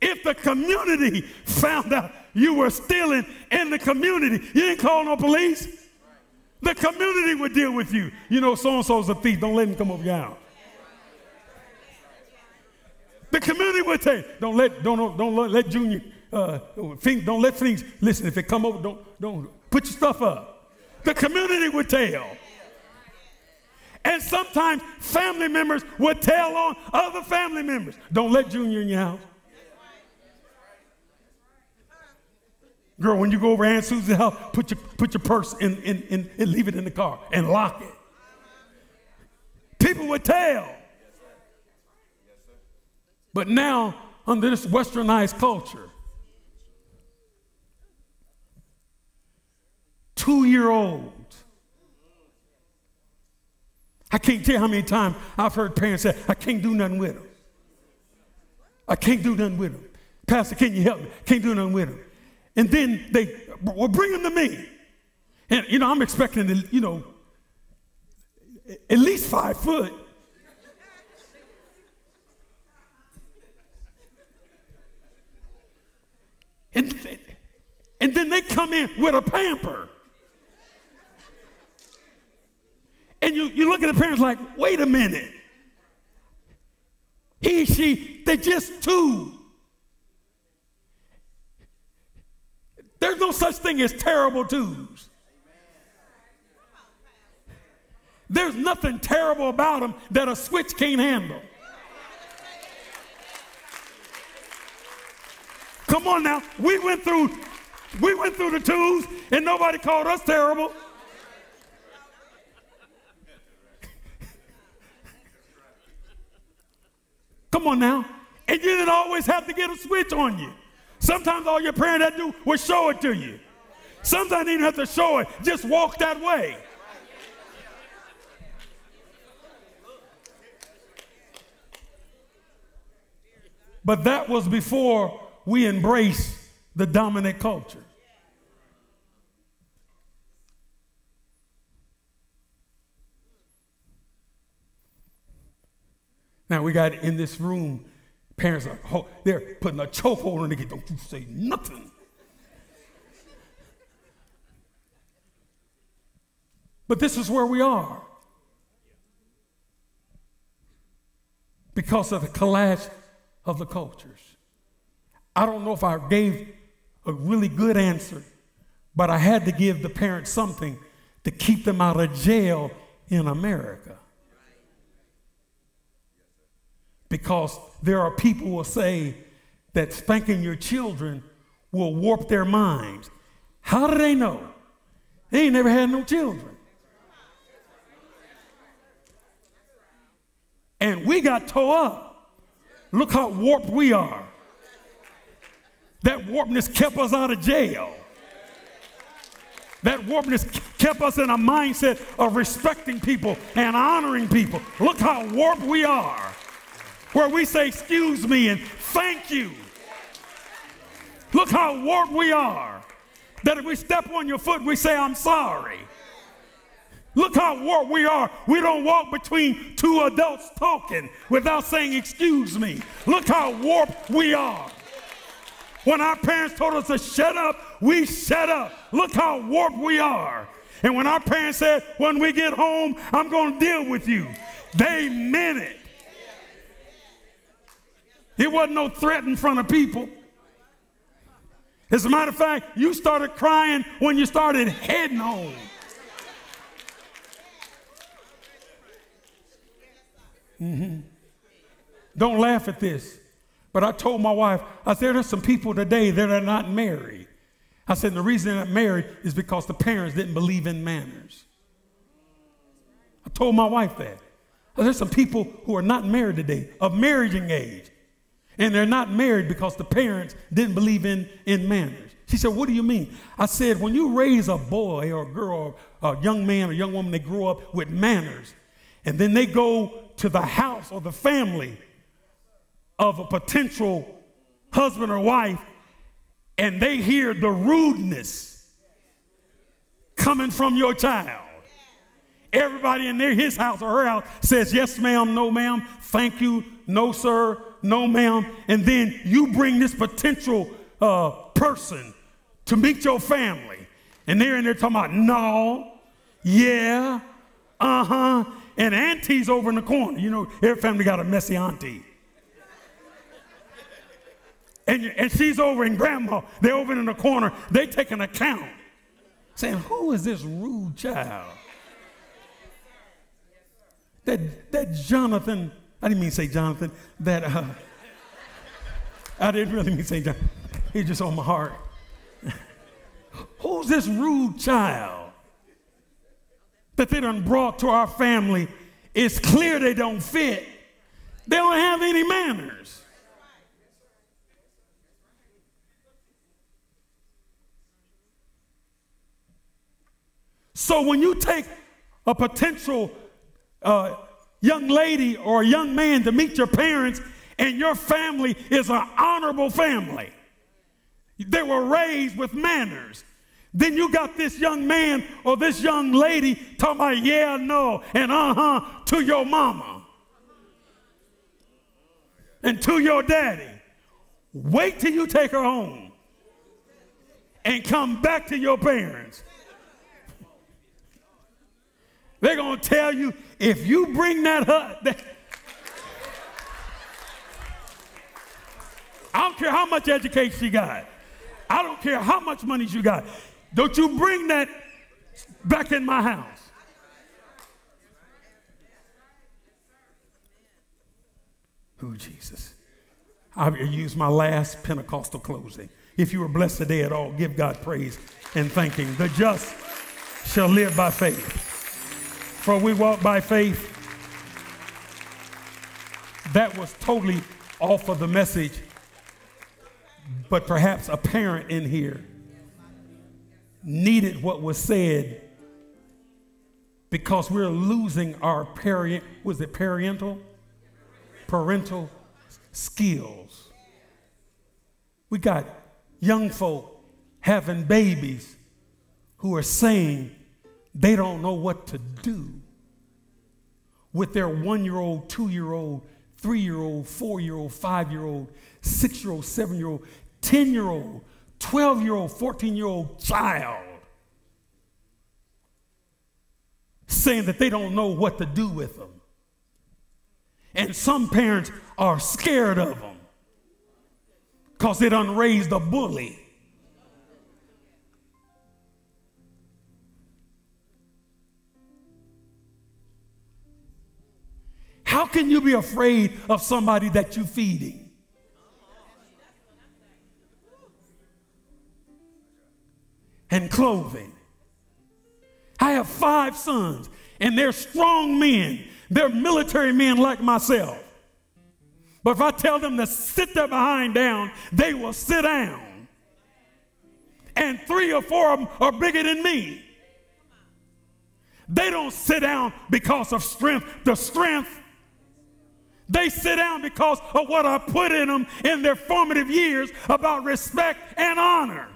if the community found out you were stealing in the community, you didn't call no police. The community would deal with you. You know, so and so's a thief. Don't let him come over your house. The community would say, don't let, don't, don't, don't let Junior, uh, think, don't let things, listen, if it come over, don't, don't, put your stuff up. The community would tell. And sometimes family members would tell on other family members, don't let Junior in your house. Girl, when you go over Aunt Susie's house, put your, put your purse in, in, in, and leave it in the car and lock it. People would tell. But now, under this westernized culture, two year old. I can't tell how many times I've heard parents say, I can't do nothing with them. I can't do nothing with them. Pastor, can you help me? Can't do nothing with them. And then they, well, bring them to me. And, you know, I'm expecting, to, you know, at least five foot. And, and then they come in with a pamper. And you, you look at the parents like, wait a minute. He, she, they're just two. There's no such thing as terrible twos. There's nothing terrible about them that a switch can't handle. Come on now. We went through we went through the twos and nobody called us terrible. Come on now. And you didn't always have to get a switch on you. Sometimes all your parent had to do was show it to you. Sometimes you didn't have to show it, just walk that way. But that was before we embraced the dominant culture. Now we got in this room, parents are they're putting a chokehold on the kid. Don't you say nothing. But this is where we are. Because of the collapse of the cultures. I don't know if I gave a really good answer, but I had to give the parents something to keep them out of jail in America. Because there are people who will say that spanking your children will warp their minds. How do they know? They ain't never had no children. And we got tore up. Look how warped we are. That warpness kept us out of jail. That warpness kept us in a mindset of respecting people and honoring people. Look how warped we are. Where we say, excuse me and thank you. Look how warped we are. That if we step on your foot, we say, I'm sorry. Look how warped we are. We don't walk between two adults talking without saying, excuse me. Look how warped we are. When our parents told us to shut up, we shut up. Look how warped we are. And when our parents said, when we get home, I'm going to deal with you, they meant it. It wasn't no threat in front of people. As a matter of fact, you started crying when you started heading home. Mm-hmm. Don't laugh at this. But I told my wife, I said, there's some people today that are not married. I said, the reason they're not married is because the parents didn't believe in manners. I told my wife that. There's some people who are not married today, of marrying age, and they're not married because the parents didn't believe in, in manners. She said, What do you mean? I said, When you raise a boy or a girl, or a young man or young woman, they grow up with manners, and then they go to the house or the family of a potential husband or wife and they hear the rudeness coming from your child. Everybody in there, his house or her house, says, Yes, ma'am, no, ma'am, thank you, no, sir, no, ma'am. And then you bring this potential uh, person to meet your family. And they're in there talking about, No, yeah, uh huh. And auntie's over in the corner. You know, every family got a messy auntie and, and she's over in grandma. They're over in the corner. They take an account saying, Who is this rude child? That, that Jonathan, I didn't mean to say Jonathan, that uh, I didn't really mean to say Jonathan. He's just on my heart. Who's this rude child that they done brought to our family? It's clear they don't fit. They don't have any manners. So when you take a potential uh, young lady or a young man to meet your parents, and your family is an honorable family, they were raised with manners. Then you got this young man or this young lady talking about yeah, no, and uh huh to your mama and to your daddy. Wait till you take her home and come back to your parents they're going to tell you if you bring that up, that, I don't care how much education you got. I don't care how much money you got. Don't you bring that back in my house. Who, Jesus? I'll use my last Pentecostal closing. If you were blessed today at all, give God praise and thanking. The just shall live by faith. For we walk by faith. That was totally off of the message, but perhaps a parent in here needed what was said because we're losing our parent, was it parental? Parental skills. We got young folk having babies who are saying, they don't know what to do with their one year old, two year old, three year old, four year old, five year old, six year old, seven year old, 10 year old, 12 year old, 14 year old child saying that they don't know what to do with them. And some parents are scared of them because they done raised a bully. How can you be afraid of somebody that you're feeding? And clothing. I have five sons, and they're strong men. They're military men like myself. But if I tell them to sit their behind down, they will sit down. And three or four of them are bigger than me. They don't sit down because of strength. The strength they sit down because of what I put in them in their formative years about respect and honor.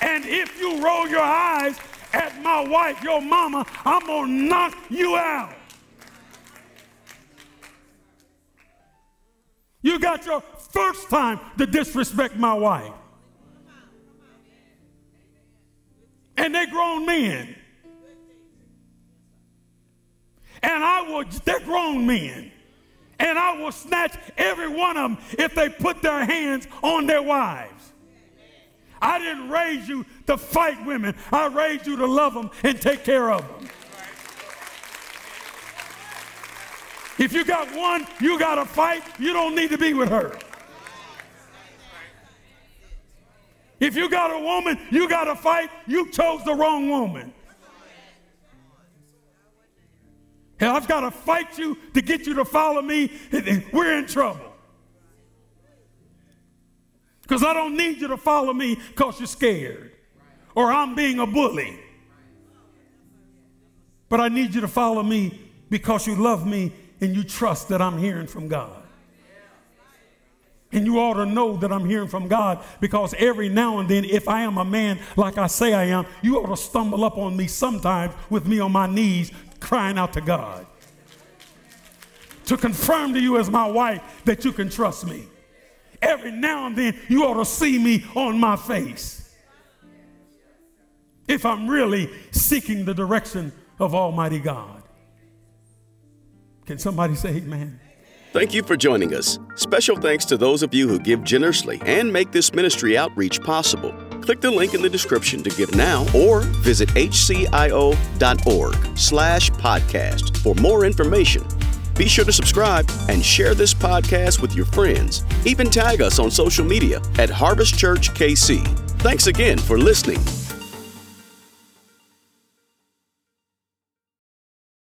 And if you roll your eyes at my wife, your mama, I'm going to knock you out. You got your first time to disrespect my wife. And they grown men. And I will, they're grown men. And I will snatch every one of them if they put their hands on their wives. I didn't raise you to fight women. I raised you to love them and take care of them. If you got one, you got to fight. You don't need to be with her. If you got a woman, you got to fight. You chose the wrong woman. Hell, I've got to fight you to get you to follow me. We're in trouble. Because I don't need you to follow me because you're scared or I'm being a bully. But I need you to follow me because you love me and you trust that I'm hearing from God. And you ought to know that I'm hearing from God because every now and then, if I am a man like I say I am, you ought to stumble up on me sometimes with me on my knees crying out to God to confirm to you as my wife that you can trust me. Every now and then, you ought to see me on my face. If I'm really seeking the direction of Almighty God. Can somebody say amen? Thank you for joining us. Special thanks to those of you who give generously and make this ministry outreach possible. Click the link in the description to give now or visit hcio.org slash podcast for more information. Be sure to subscribe and share this podcast with your friends. Even tag us on social media at Harvest Church KC. Thanks again for listening